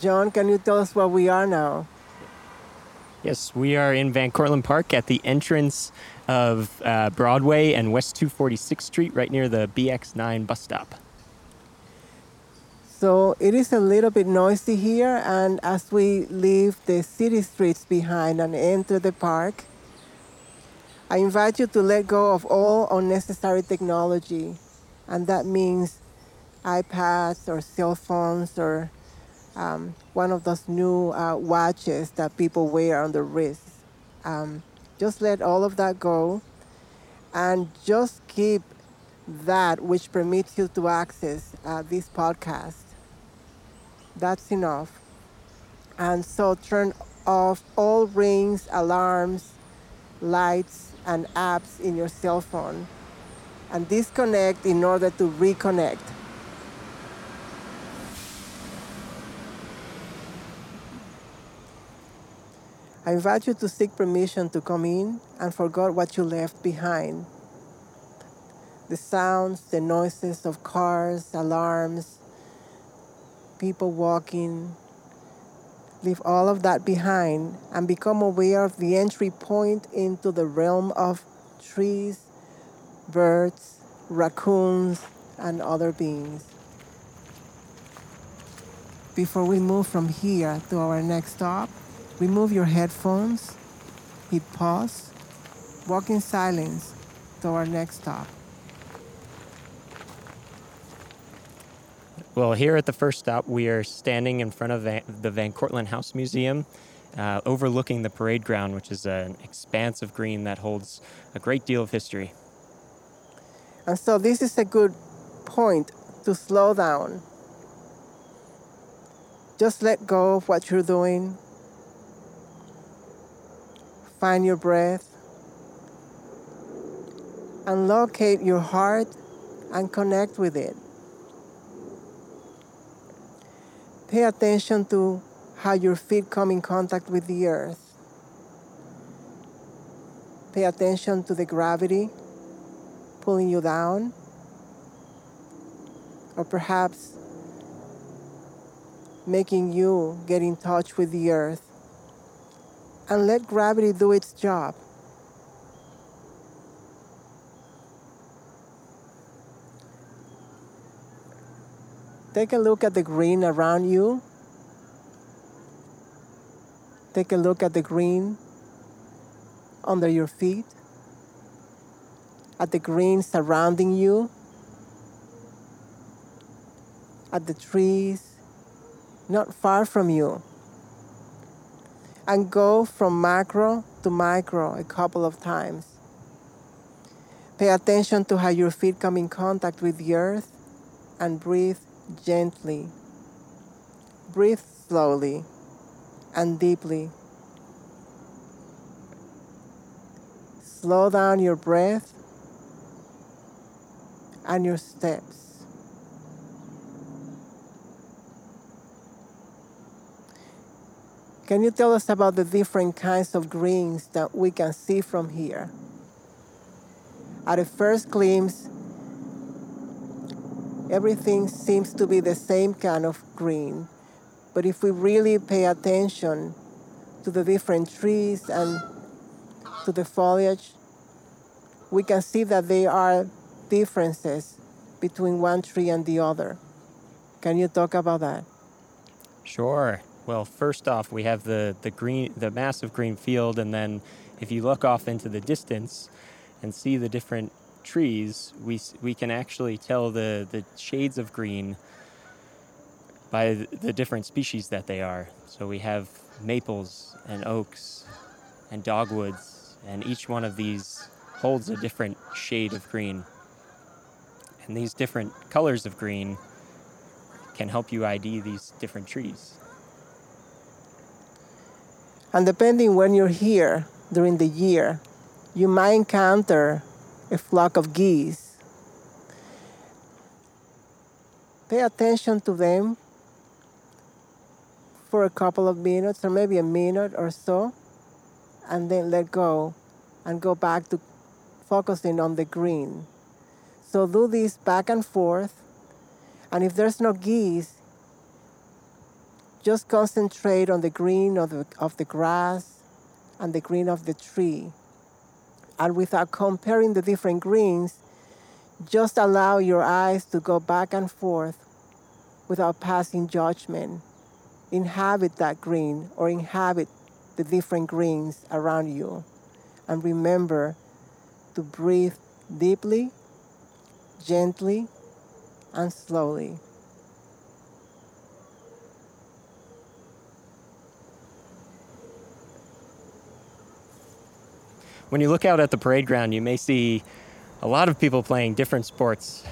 John, can you tell us where we are now? Yes, we are in Van Cortlandt Park at the entrance of uh, Broadway and West 246th Street, right near the BX9 bus stop. So it is a little bit noisy here, and as we leave the city streets behind and enter the park, I invite you to let go of all unnecessary technology, and that means iPads or cell phones or um, one of those new uh, watches that people wear on their wrists. Um, just let all of that go and just keep that which permits you to access uh, this podcast. That's enough. And so turn off all rings, alarms, lights, and apps in your cell phone and disconnect in order to reconnect. I invite you to seek permission to come in and forget what you left behind. The sounds, the noises of cars, alarms, people walking. Leave all of that behind and become aware of the entry point into the realm of trees, birds, raccoons, and other beings. Before we move from here to our next stop, Remove your headphones, hit pause, walk in silence to our next stop. Well, here at the first stop, we are standing in front of the Van Cortlandt House Museum, uh, overlooking the parade ground, which is an expanse of green that holds a great deal of history. And so, this is a good point to slow down. Just let go of what you're doing Find your breath and locate your heart and connect with it. Pay attention to how your feet come in contact with the earth. Pay attention to the gravity pulling you down, or perhaps making you get in touch with the earth and let gravity do its job. Take a look at the green around you. Take a look at the green under your feet, at the green surrounding you, at the trees not far from you and go from macro to micro a couple of times. Pay attention to how your feet come in contact with the earth and breathe gently. Breathe slowly and deeply. Slow down your breath and your steps. Can you tell us about the different kinds of greens that we can see from here? At a first glimpse, everything seems to be the same kind of green. But if we really pay attention to the different trees and to the foliage, we can see that there are differences between one tree and the other. Can you talk about that? Sure. Well, first off, we have the, the green, the massive green field, and then if you look off into the distance and see the different trees, we we can actually tell the the shades of green by the different species that they are. So we have maples and oaks and dogwoods, and each one of these holds a different shade of green. And these different colors of green can help you ID these different trees. And depending when you're here during the year, you might encounter a flock of geese. Pay attention to them for a couple of minutes or maybe a minute or so, and then let go and go back to focusing on the green. So do this back and forth, and if there's no geese, just concentrate on the green of the, of the grass and the green of the tree. And without comparing the different greens, just allow your eyes to go back and forth without passing judgment. Inhabit that green or inhabit the different greens around you. And remember to breathe deeply, gently, and slowly. When you look out at the parade ground, you may see a lot of people playing different sports.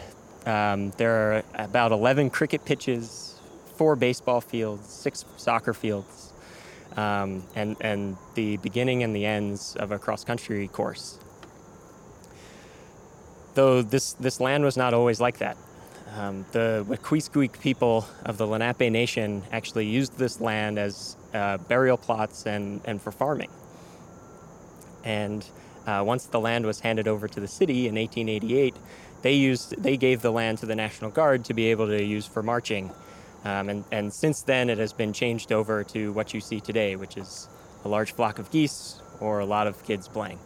Um, there are about 11 cricket pitches, four baseball fields, six soccer fields, um, and, and the beginning and the ends of a cross country course. Though this, this land was not always like that. Um, the Wecqueesqueek people of the Lenape Nation actually used this land as uh, burial plots and, and for farming. And uh, once the land was handed over to the city in 1888, they used they gave the land to the National Guard to be able to use for marching. Um, and, and since then, it has been changed over to what you see today, which is a large flock of geese or a lot of kids playing.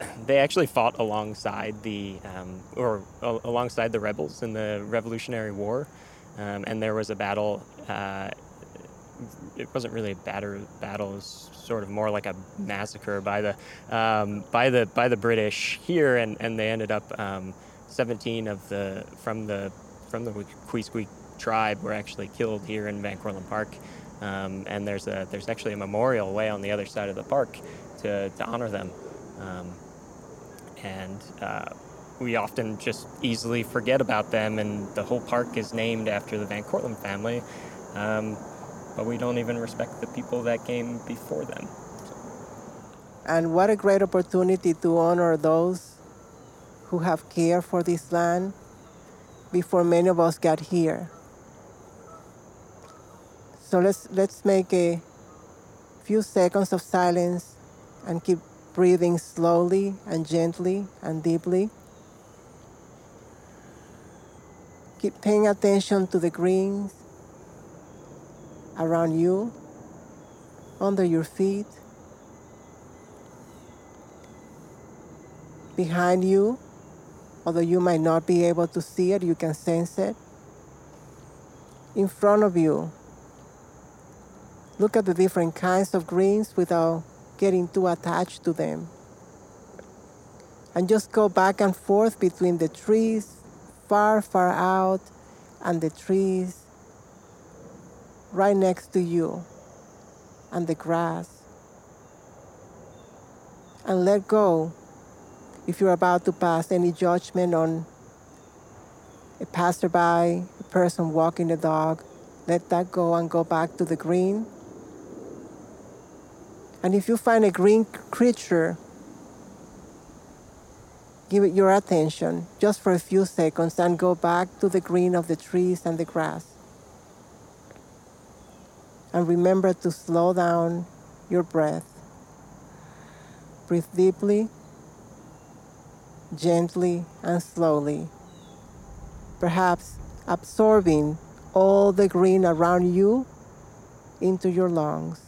They actually fought alongside the um, or uh, alongside the rebels in the Revolutionary War, um, and there was a battle. Uh, it wasn't really a batter, battle; it was sort of more like a massacre by the um, by the by the British here, and, and they ended up um, 17 of the from the from the Wecqueesqueek tribe were actually killed here in Van Cortlandt Park, um, and there's a there's actually a memorial way on the other side of the park to, to honor them, um, and. Uh, we often just easily forget about them, and the whole park is named after the Van Cortlandt family. Um, but we don't even respect the people that came before them. And what a great opportunity to honor those who have cared for this land before many of us got here. So let's let's make a few seconds of silence and keep breathing slowly and gently and deeply. Keep paying attention to the greens around you, under your feet, behind you, although you might not be able to see it, you can sense it. In front of you, look at the different kinds of greens without getting too attached to them. And just go back and forth between the trees far, far out and the trees right next to you and the grass. And let go if you're about to pass any judgment on a passerby, a person walking a dog. Let that go and go back to the green. And if you find a green creature, give it your attention just for a few seconds and go back to the green of the trees and the grass. And remember to slow down your breath. Breathe deeply, gently, and slowly. Perhaps absorbing all the green around you into your lungs.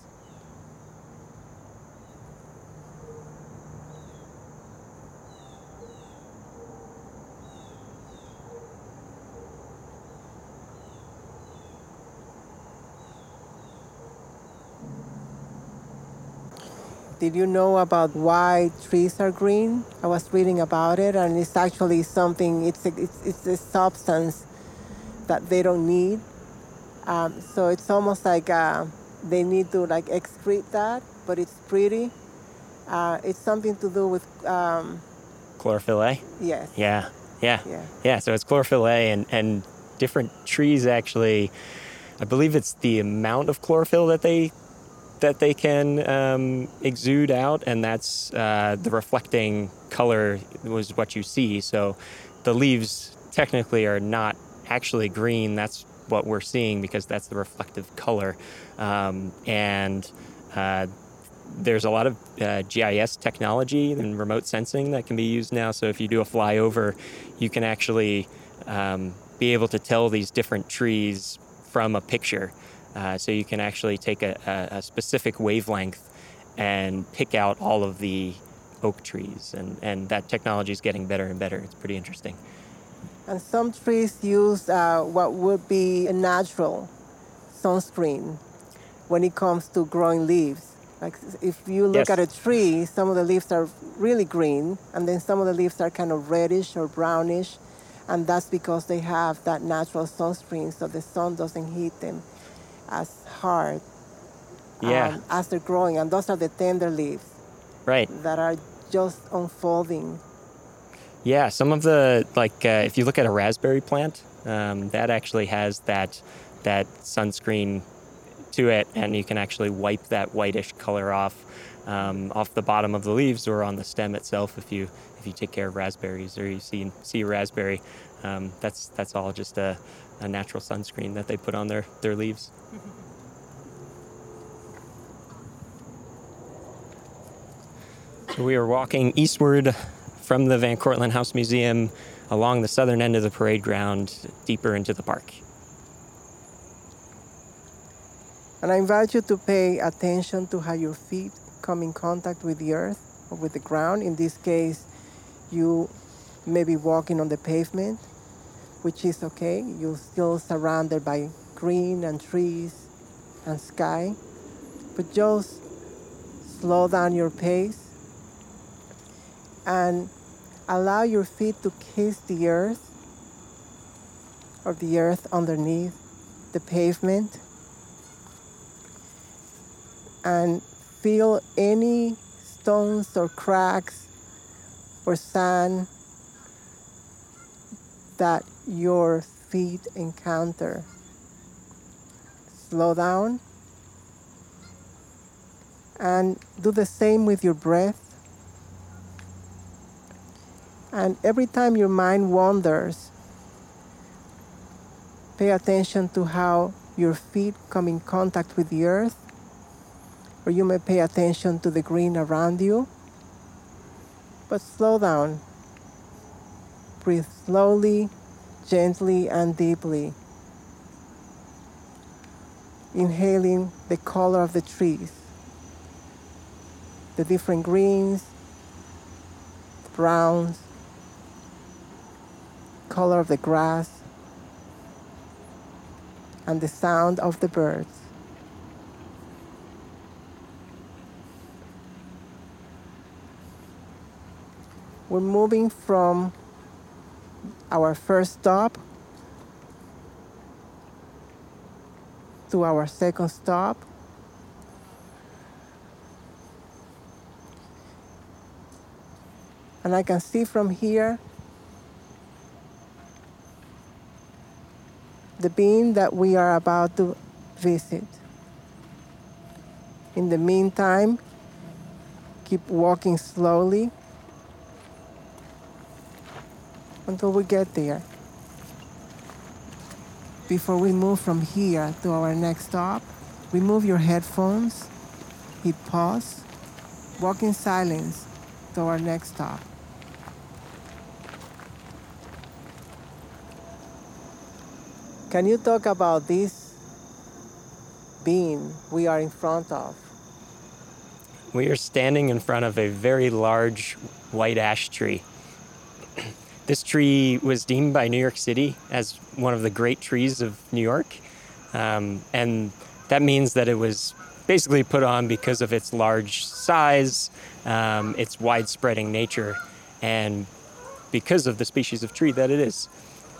Did you know about why trees are green? I was reading about it, and it's actually something. It's a, it's, it's a substance that they don't need. Um, so it's almost like uh, they need to like excrete that, but it's pretty. Uh, it's something to do with um, chlorophyll A. Yes. Yeah. Yeah. Yeah. Yeah. So it's chlorophyll A, and and different trees actually. I believe it's the amount of chlorophyll that they that they can um, exude out, and that's uh, the reflecting color was what you see. So the leaves technically are not actually green. That's what we're seeing because that's the reflective color. Um, and uh, there's a lot of uh, GIS technology and remote sensing that can be used now. So if you do a flyover, you can actually um, be able to tell these different trees from a picture. Uh, so you can actually take a, a, specific wavelength and pick out all of the oak trees, and, and that technology is getting better and better. It's pretty interesting. And some trees use uh, what would be a natural sunscreen when it comes to growing leaves. Like if you look Yes. at a tree, some of the leaves are really green, and then some of the leaves are kind of reddish or brownish, and that's because they have that natural sunscreen, so the sun doesn't hit them as hard Yeah, um, as they're growing. And those are the tender leaves right. that are just unfolding. Yeah, some of the like uh, if you look at a raspberry plant, um, that actually has that that sunscreen to it, and you can actually wipe that whitish color off um, off the bottom of the leaves or on the stem itself. If you if you take care of raspberries or you see see a raspberry, um, that's that's all just a, a natural sunscreen that they put on their their leaves. So we are walking eastward from the Van Cortlandt House Museum along the southern end of the parade ground, deeper into the park. And I invite you to pay attention to how your feet come in contact with the earth or with the ground. In this case, you may be walking on the pavement, which is okay. You're still surrounded by green and trees and sky. But just slow down your pace and allow your feet to kiss the earth or the earth underneath the pavement and feel any stones or cracks or sand that your feet encounter. Slow down and do the same with your breath. And every time your mind wanders, pay attention to how your feet come in contact with the earth or you may pay attention to the green around you. But slow down. Breathe slowly, gently, and deeply. Inhaling the color of the trees, the different greens, browns, color of the grass, and the sound of the birds. We're moving from our first stop to our second stop. And I can see from here the beam that we are about to visit. In the meantime, keep walking slowly until we get there. Before we move from here to our next stop, remove your headphones, hit pause, walk in silence to our next stop. Can you talk about this beam we are in front of? We are standing in front of a very large white ash tree. This tree was deemed by New York City as one of the great trees of New York. Um, and that means that it was basically put on because of its large size, um, its widespreading nature, and because of the species of tree that it is.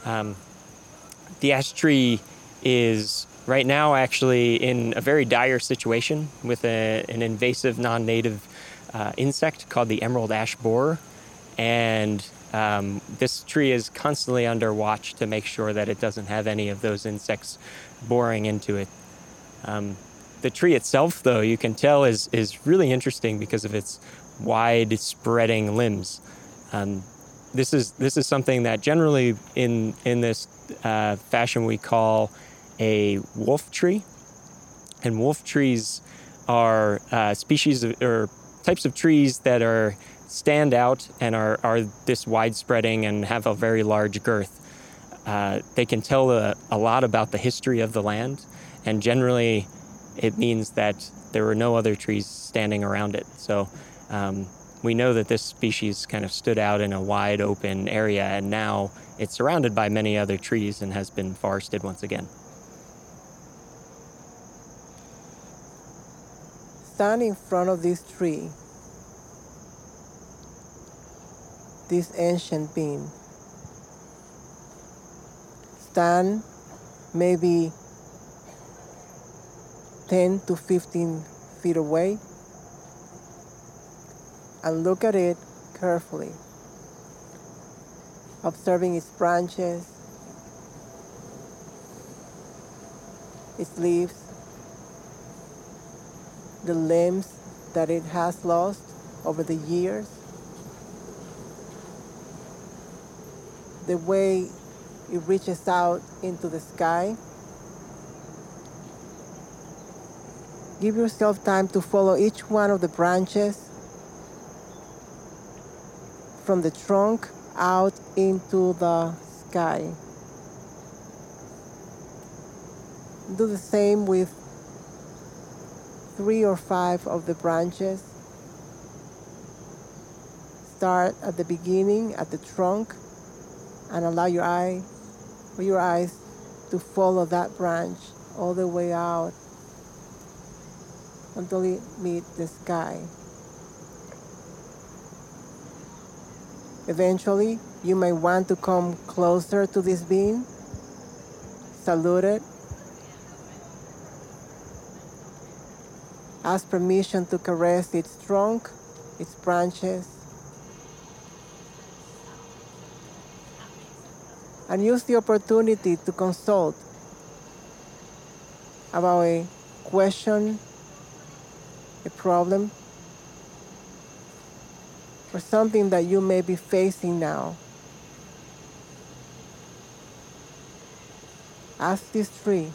Um, the ash tree is right now actually in a very dire situation with a, an invasive non-native uh, insect called the emerald ash borer and um, this tree is constantly under watch to make sure that it doesn't have any of those insects boring into it. Um, the tree itself though you can tell is, is really interesting because of its wide spreading limbs. Um, this is this is something that generally in in this uh, fashion we call a wolf tree, and wolf trees are uh, species of, or types of trees that are stand out and are, are this widespreading and have a very large girth. Uh, they can tell a, a lot about the history of the land and generally it means that there were no other trees standing around it. So um, we know that this species kind of stood out in a wide open area, and now it's surrounded by many other trees and has been forested once again. Stand in front of this tree, this ancient beam. Stand maybe 10 to 15 feet away. And look at it carefully, observing its branches, its leaves, the limbs that it has lost over the years, the way it reaches out into the sky. Give yourself time to follow each one of the branches from the trunk out into the sky. Do the same with three or five of the branches. Start at the beginning, at the trunk, and allow your eye or your eyes to follow that branch all the way out until it meets the sky. Eventually, you may want to come closer to this being, salute it, ask permission to caress its trunk, its branches, and use the opportunity to consult about a question a problem or something that you may be facing now. Ask this tree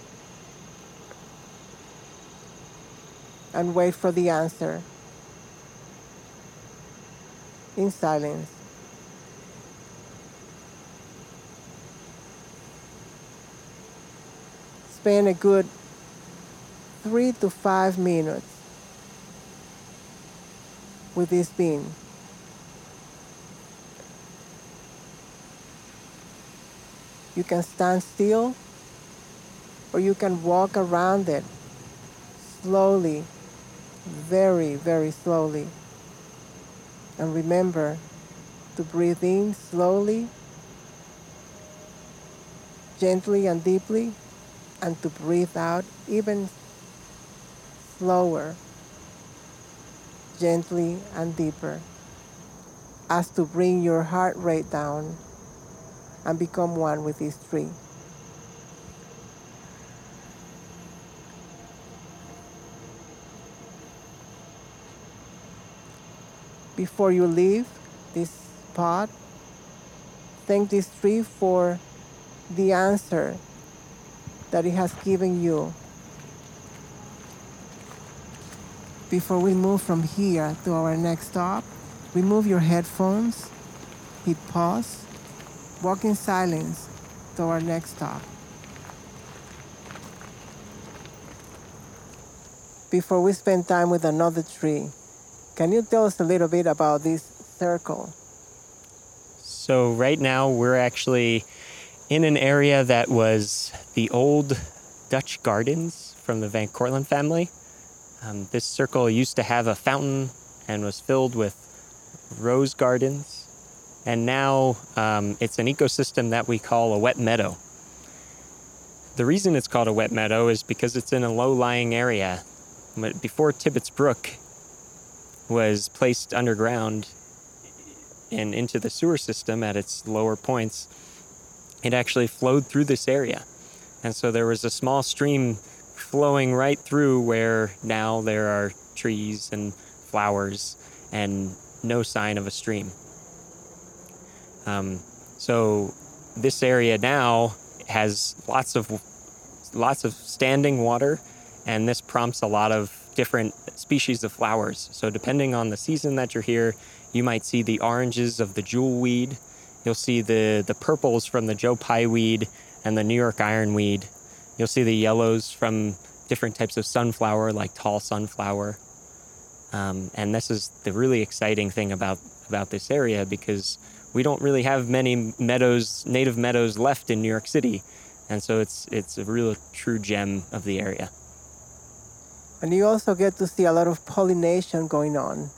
and wait for the answer in silence. Spend a good three to five minutes with this being. You can stand still or you can walk around it slowly, very, very slowly. And remember to breathe in slowly, gently and deeply, and to breathe out even slower gently and deeper as to bring your heart rate down and become one with this tree. Before you leave this spot, thank this tree for the answer that it has given you Before we move from here to our next stop, remove your headphones, hit pause, walk in silence to our next stop. Before we spend time with another tree, can you tell us a little bit about this circle? So, right now we're actually in an area that was the old Dutch gardens from the Van Cortlandt family. Um, this circle used to have a fountain and was filled with rose gardens, and now um, it's an ecosystem that we call a wet meadow. The reason it's called a wet meadow is because it's in a low lying area. Before Tibbetts Brook was placed underground and into the sewer system at its lower points, it actually flowed through this area. And so there was a small stream flowing right through where now there are trees and flowers and no sign of a stream. Um, so this area now has lots of lots of standing water, and this prompts a lot of different species of flowers. So depending on the season that you're here, you might see the oranges of the jewelweed. You'll see the the purples from the Joe Pye weed and the New York ironweed You'll see the yellows from different types of sunflower, like tall sunflower. Um, and this is the really exciting thing about, about this area because we don't really have many meadows, native meadows left in New York City. And so it's, it's a real true gem of the area. And you also get to see a lot of pollination going on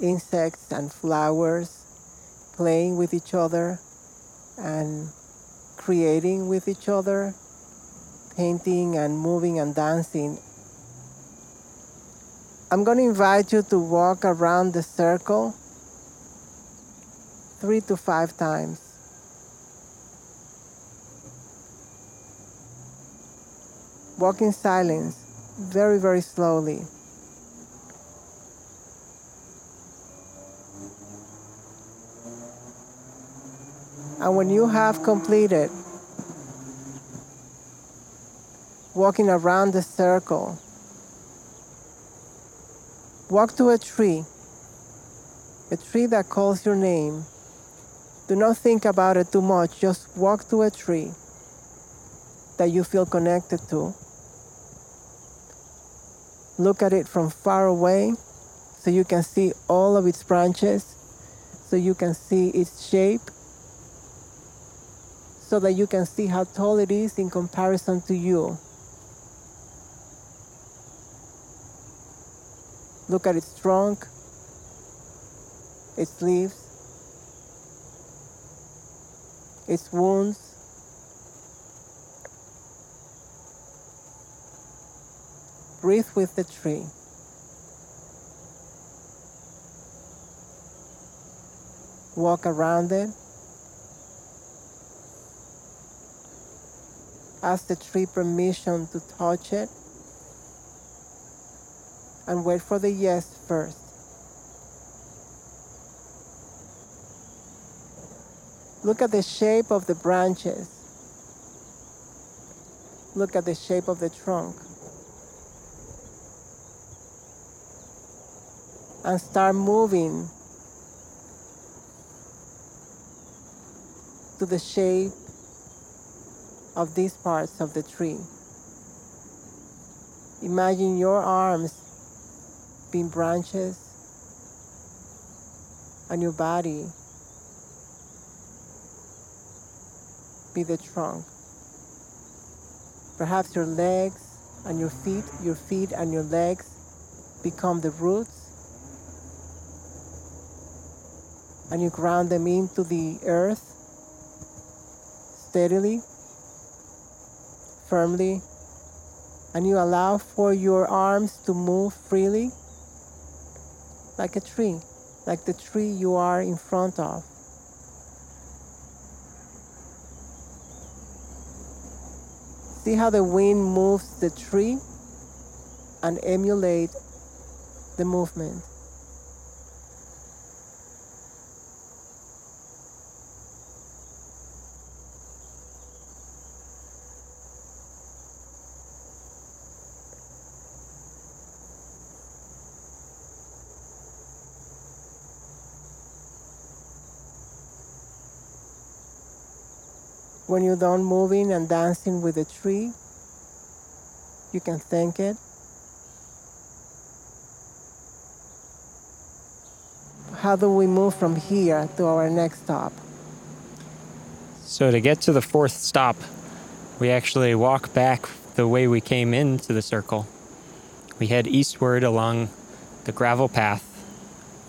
insects and flowers playing with each other and creating with each other, painting and moving and dancing. I'm going to invite you to walk around the circle three to five times. Walk in silence, very, very slowly. And when you have completed walking around the circle, walk to a tree, a tree that calls your name. Do not think about it too much, just walk to a tree that you feel connected to. Look at it from far away so you can see all of its branches, so you can see its shape so that you can see how tall it is in comparison to you. Look at its trunk, its leaves, its wounds. Breathe with the tree. Walk around it. Ask the tree permission to touch it and wait for the yes first. Look at the shape of the branches. Look at the shape of the trunk. And start moving to the shape of these parts of the tree. Imagine your arms being branches and your body be the trunk. Perhaps your legs and your feet, your feet and your legs become the roots and you ground them into the earth steadily firmly and you allow for your arms to move freely like a tree, like the tree you are in front of. See how the wind moves the tree and emulate the movement. When you're done moving and dancing with the tree, you can thank it. How do we move from here to our next stop? So, to get to the fourth stop, we actually walk back the way we came into the circle. We head eastward along the gravel path,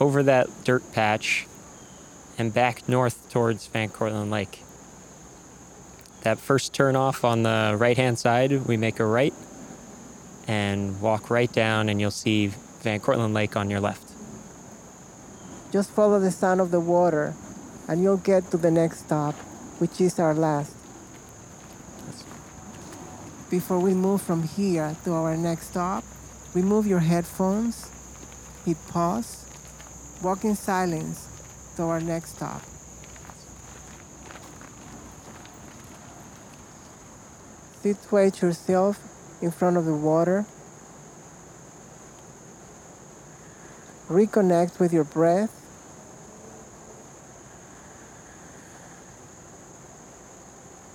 over that dirt patch, and back north towards Van Cortlandt Lake. That first turn off on the right hand side, we make a right and walk right down, and you'll see Van Cortlandt Lake on your left. Just follow the sound of the water, and you'll get to the next stop, which is our last. Before we move from here to our next stop, remove your headphones, hit pause, walk in silence to our next stop. situate yourself in front of the water. Reconnect with your breath.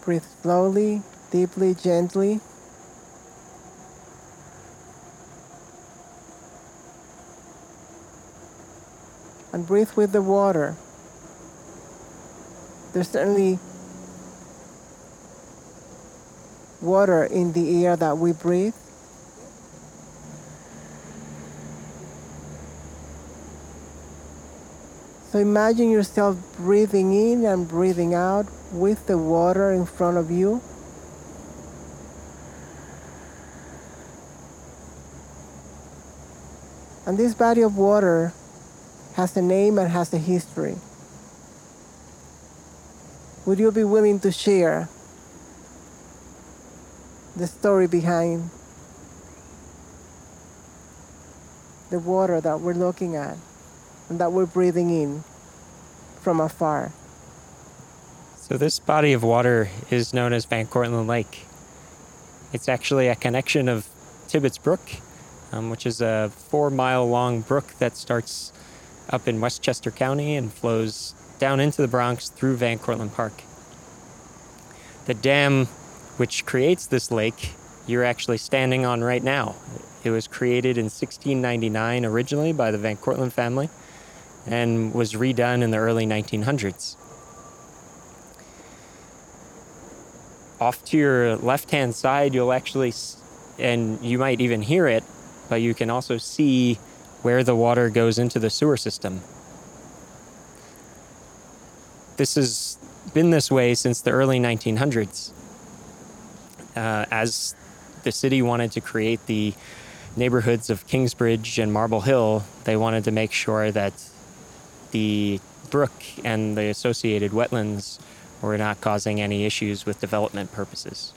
Breathe slowly, deeply, gently. And breathe with the water. There's certainly water in the air that we breathe. So imagine yourself breathing in and breathing out with the water in front of you. And this body of water has a name and has a history. Would you be willing to share the story behind the water that we're looking at and that we're breathing in from afar? So, this body of water is known as Van Cortlandt Lake. It's actually a connection of Tibbetts Brook, um, which is a four mile long brook that starts up in Westchester County and flows down into the Bronx through Van Cortlandt Park. The dam which creates this lake you're actually standing on right now. It was created in 1699 originally by the Van Cortlandt family and was redone in the early 1900s. Off to your left hand side, you'll actually, and you might even hear it, but you can also see where the water goes into the sewer system. This has been this way since the early 1900s. Uh, as the city wanted to create the neighborhoods of Kingsbridge and Marble Hill, they wanted to make sure that the brook and the associated wetlands were not causing any issues with development purposes.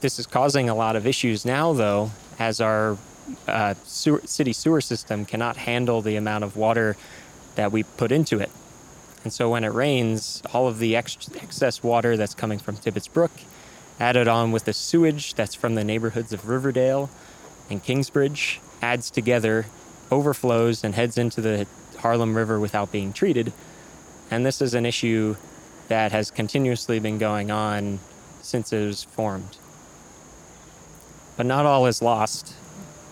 This is causing a lot of issues now, though, as our uh, sewer, city sewer system cannot handle the amount of water that we put into it. And so when it rains, all of the ex- excess water that's coming from Tibbetts Brook, added on with the sewage that's from the neighborhoods of Riverdale and Kingsbridge, adds together, overflows, and heads into the Harlem River without being treated. And this is an issue that has continuously been going on since it was formed. But not all is lost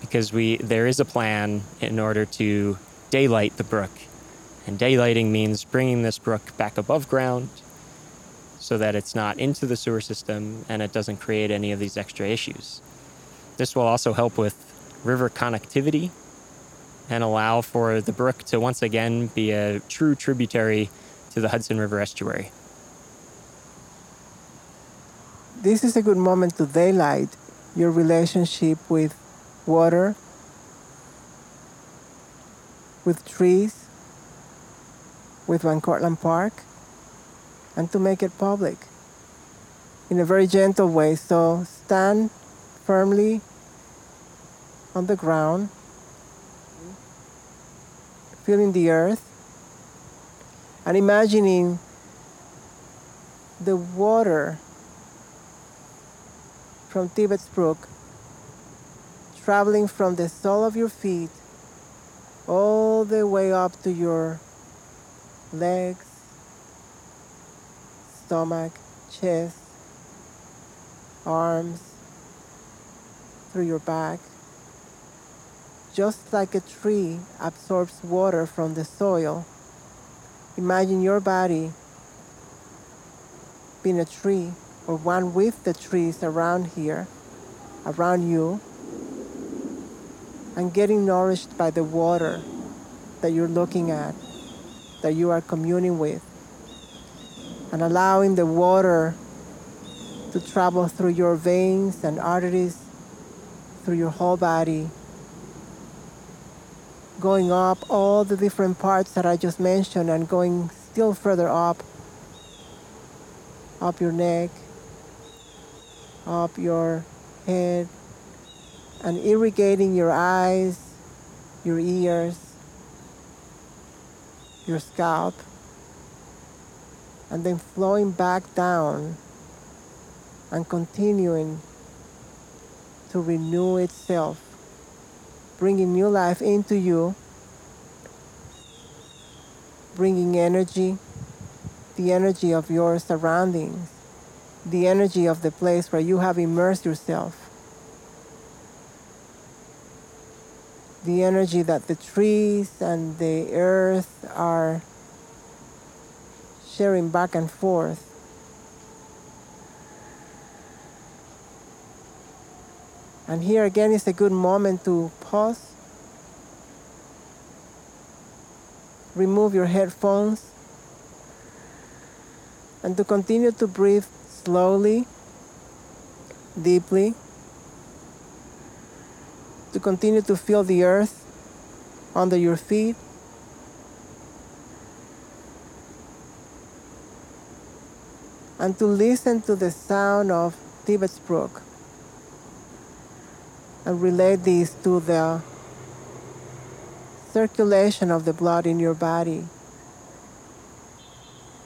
because we there is a plan in order to daylight the brook. And daylighting means bringing this brook back above ground so that it's not into the sewer system and it doesn't create any of these extra issues. This will also help with river connectivity and allow for the brook to once again be a true tributary to the Hudson River estuary. This is a good moment to daylight your relationship with water, with trees, with Van Cortlandt Park, and to make it public in a very gentle way. So stand firmly on the ground, feeling the earth, and imagining the water from Tibbetts Brook traveling from the sole of your feet all the way up to your legs, stomach, chest, arms, through your back. Just like a tree absorbs water from the soil, imagine your body being a tree or one with the trees around here, around you, and getting nourished by the water that you're looking at, that you are communing with, and allowing the water to travel through your veins and arteries, through your whole body, going up all the different parts that I just mentioned and going still further up, up your neck, up your head, and irrigating your eyes, your ears, your scalp, and then flowing back down and continuing to renew itself, bringing new life into you, bringing energy, the energy of your surroundings, the energy of the place where you have immersed yourself the energy that the trees and the earth are sharing back and forth. And here again is a good moment to pause, remove your headphones, and to continue to breathe slowly, deeply to continue to feel the earth under your feet. And to listen to the sound of Tibbetts Brook and relate this to the circulation of the blood in your body.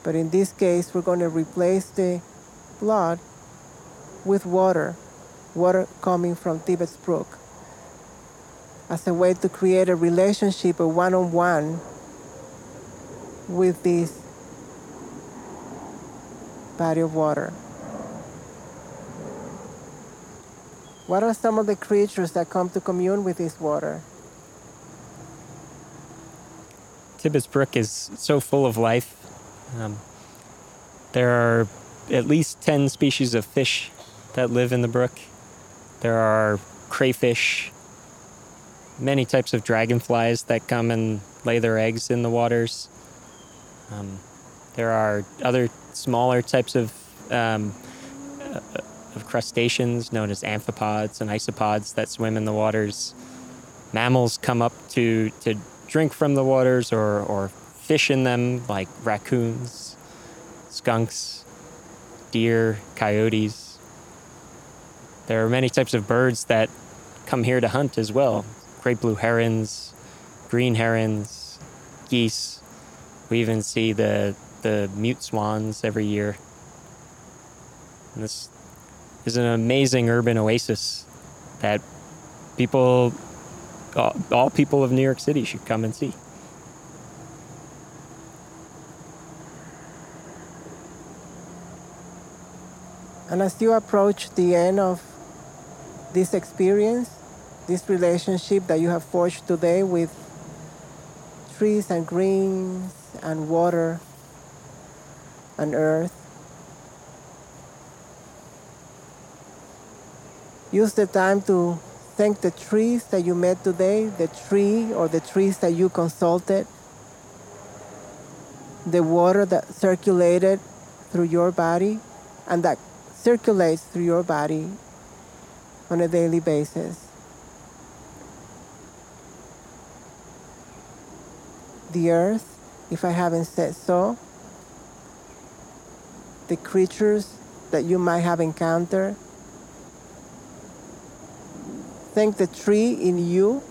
But in this case, we're going to replace the blood with water, water coming from Tibbetts Brook as a way to create a relationship, a one on one with this body of water. What are some of the creatures that come to commune with this water? Tibbetts Brook is so full of life. Um, there are at least 10 species of fish that live in the brook. There are crayfish, many types of dragonflies that come and lay their eggs in the waters. Um, there are other smaller types of, um, uh, of crustaceans known as amphipods and isopods that swim in the waters. Mammals come up to, to drink from the waters or, or fish in them, like raccoons, skunks, deer, coyotes. There are many types of birds that come here to hunt as well great blue herons, green herons, geese. We even see the, the mute swans every year. And this is an amazing urban oasis that people, all, all people of New York City should come and see. And as you approach the end of this experience, this relationship that you have forged today with trees and greens and water and earth. Use the time to thank the trees that you met today, the tree or the trees that you consulted, the water that circulated through your body and that circulates through your body on a daily basis. The earth, if I haven't said so, the creatures that you might have encountered. Thank the tree in you.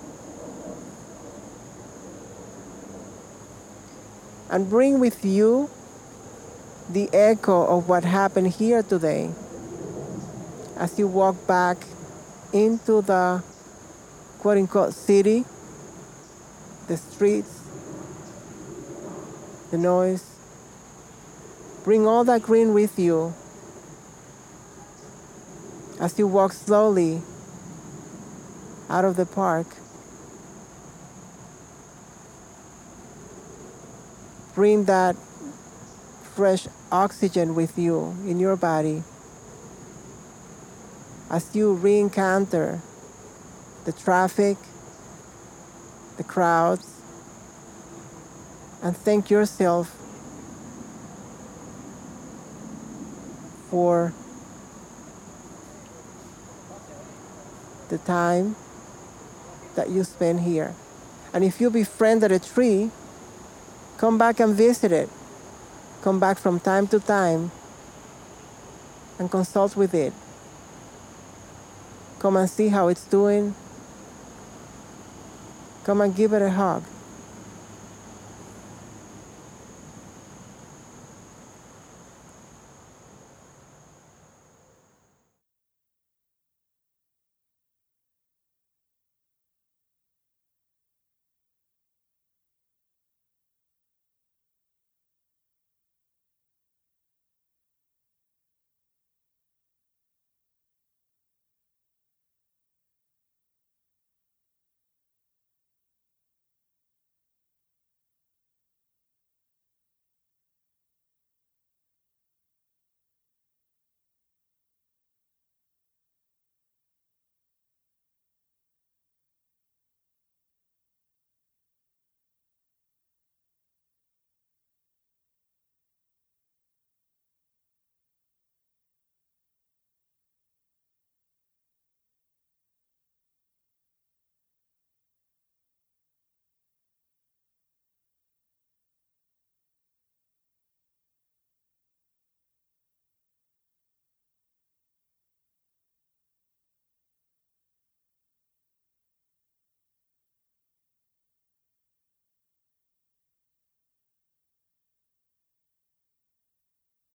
And bring with you the echo of what happened here today as you walk back into the quote unquote city, the streets, the noise. Bring all that green with you as you walk slowly out of the park. Bring that fresh oxygen with you in your body as you re encounter the traffic, the crowds, and thank yourself for the time that you spend here. And if you befriended a tree, come back and visit it. Come back from time to time and consult with it. Come and see how it's doing. Come and give it a hug.